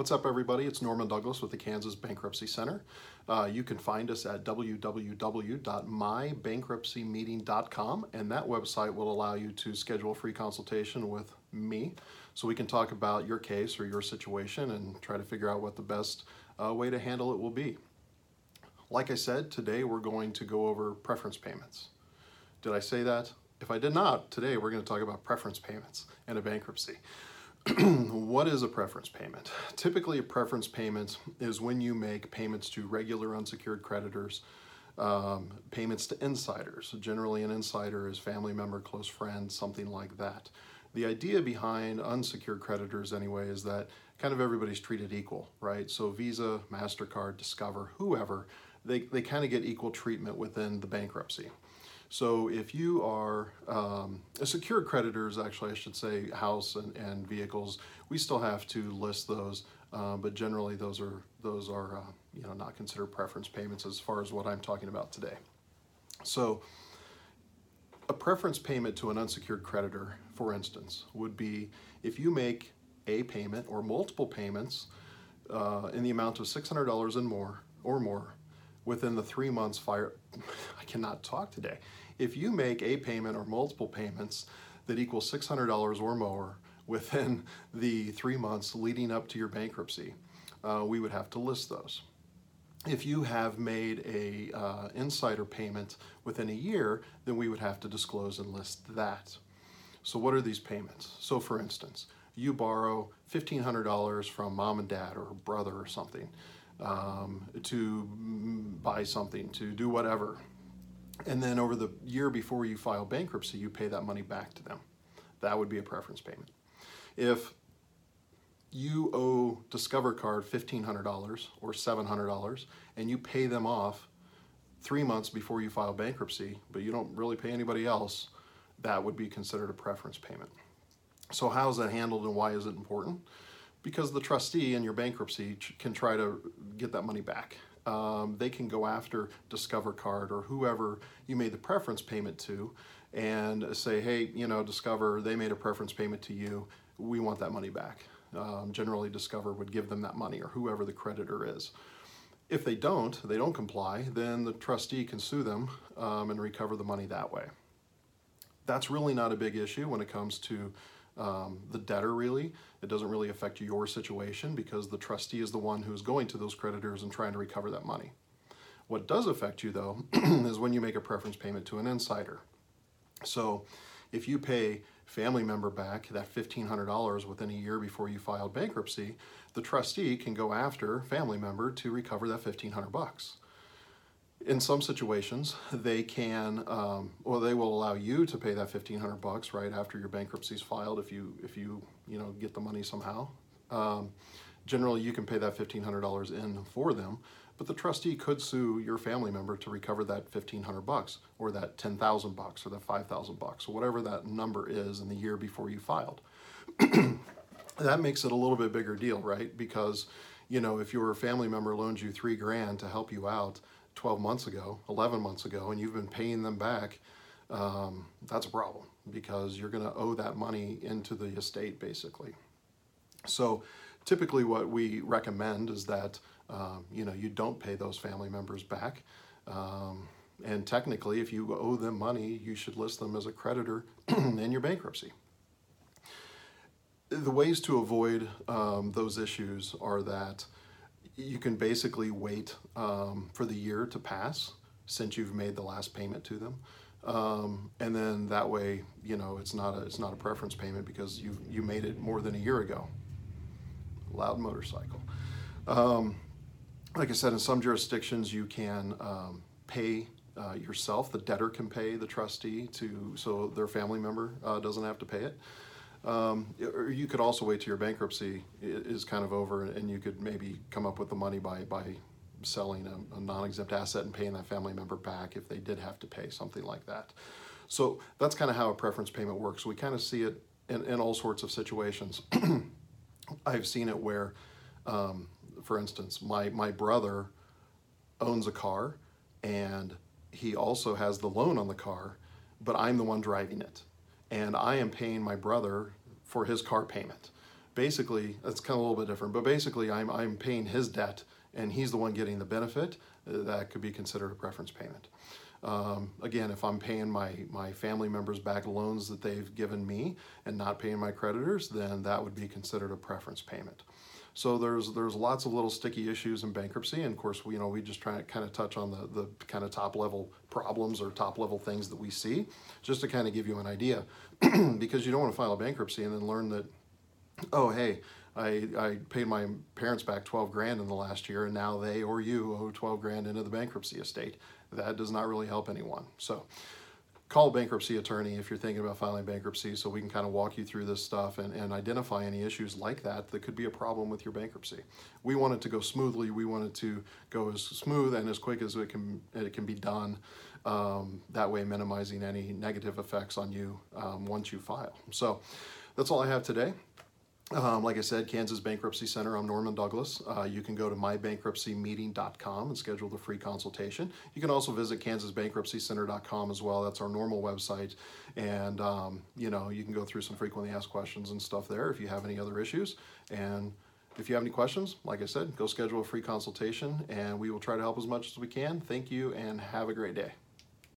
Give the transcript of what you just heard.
What's up, everybody? It's Norman Douglas with the Kansas Bankruptcy Center. Uh, you can find us at www.mybankruptcymeeting.com, and that website will allow you to schedule a free consultation with me so we can talk about your case or your situation and try to figure out what the best uh, way to handle it will be. Like I said, today we're going to go over preference payments. Did I say that? If I did not, today we're going to talk about preference payments and a bankruptcy. what is a preference payment? Typically, a preference payment is when you make payments to regular unsecured creditors, um, payments to insiders. Generally, an insider is family member, close friend, something like that. The idea behind unsecured creditors, anyway, is that kind of everybody's treated equal, right? So, Visa, MasterCard, Discover, whoever, they, they kind of get equal treatment within the bankruptcy. So if you are um, a secured creditors, actually I should say house and, and vehicles, we still have to list those, uh, but generally those are those are uh, you know not considered preference payments as far as what I'm talking about today. So a preference payment to an unsecured creditor, for instance, would be if you make a payment or multiple payments uh, in the amount of $600 and more or more within the three months fire I cannot talk today. If you make a payment or multiple payments that equal $600 or more within the three months leading up to your bankruptcy, uh, we would have to list those. If you have made a uh, insider payment within a year, then we would have to disclose and list that. So what are these payments? So for instance, you borrow $1,500 from mom and dad or brother or something um, to buy something, to do whatever. And then over the year before you file bankruptcy, you pay that money back to them. That would be a preference payment. If you owe Discover Card $1,500 or $700 and you pay them off three months before you file bankruptcy, but you don't really pay anybody else, that would be considered a preference payment. So, how is that handled and why is it important? Because the trustee in your bankruptcy can try to get that money back. Um, they can go after Discover Card or whoever you made the preference payment to and say, hey, you know, Discover, they made a preference payment to you. We want that money back. Um, generally, Discover would give them that money or whoever the creditor is. If they don't, they don't comply, then the trustee can sue them um, and recover the money that way. That's really not a big issue when it comes to um, the debtor really. It doesn't really affect your situation because the trustee is the one who's going to those creditors and trying to recover that money. What does affect you though is when you make a preference payment to an insider. So if you pay family member back that $1,500 within a year before you filed bankruptcy, the trustee can go after family member to recover that 1500 bucks in some situations, they can, um, or they will allow you to pay that fifteen hundred bucks right after your bankruptcy is filed if you if you you know get the money somehow. Um, generally, you can pay that fifteen hundred dollars in for them, but the trustee could sue your family member to recover that fifteen hundred bucks or that ten thousand bucks or that five thousand bucks or whatever that number is in the year before you filed. that makes it a little bit bigger deal, right? Because you know if your family member loans you three grand to help you out 12 months ago, 11 months ago, and you've been paying them back, um, that's a problem because you're going to owe that money into the estate basically. So typically what we recommend is that um, you know you don't pay those family members back. Um, and technically, if you owe them money, you should list them as a creditor in your bankruptcy. The ways to avoid um, those issues are that you can basically wait um, for the year to pass since you've made the last payment to them. Um, and then that way, you know, it's not a it's not a preference payment because you you made it more than a year ago. Loud motorcycle. Um, like I said, in some jurisdictions, you can um, pay uh, yourself. The debtor can pay the trustee to so their family member uh, doesn't have to pay it. Um, or you could also wait till your bankruptcy is kind of over and you could maybe come up with the money by, by selling a, a non-exempt asset and paying that family member back if they did have to pay something like that. So that's kind of how a preference payment works. We kind of see it in, in all sorts of situations. I've seen it where, um, for instance, my, my brother owns a car and he also has the loan on the car, but I'm the one driving it and I am paying my brother for his car payment. basically, it's kind of a little bit different, but basically, I'm, I'm paying his debt and he's the one getting the benefit. Uh, that could be considered a preference payment. Um, again, if I'm paying my, my family members back loans that they've given me and not paying my creditors, then that would be considered a preference payment. So there's there's lots of little sticky issues in bankruptcy, and of course, we, you know, we just try to kind of touch on the the kind of top level problems or top level things that we see, just to kind of give you an idea, because you don't want to file a bankruptcy and then learn that, oh hey, I, I paid my parents back 12 grand in the last year and now they or you owe 12 grand into the bankruptcy estate. That does not really help anyone. So call a bankruptcy attorney if you're thinking about filing bankruptcy so we can kind of walk you through this stuff and, and identify any issues like that that could be a problem with your bankruptcy. We want it to go smoothly. We want it to go as smooth and as quick as it can, it can be done. Um, that way minimizing any negative effects on you um, once you file. So that's all I have today. Um, like I said, Kansas Bankruptcy Center, I'm Norman Douglas. Uh, you can go to mybankruptcymeeting.com and schedule the free consultation. You can also visit kansasbankruptcycenter.com as well. That's our normal website. And, um, you know, you can go through some frequently asked questions and stuff there if you have any other issues. And if you have any questions, like I said, go schedule a free consultation and we will try to help as much as we can. Thank you and have a great day.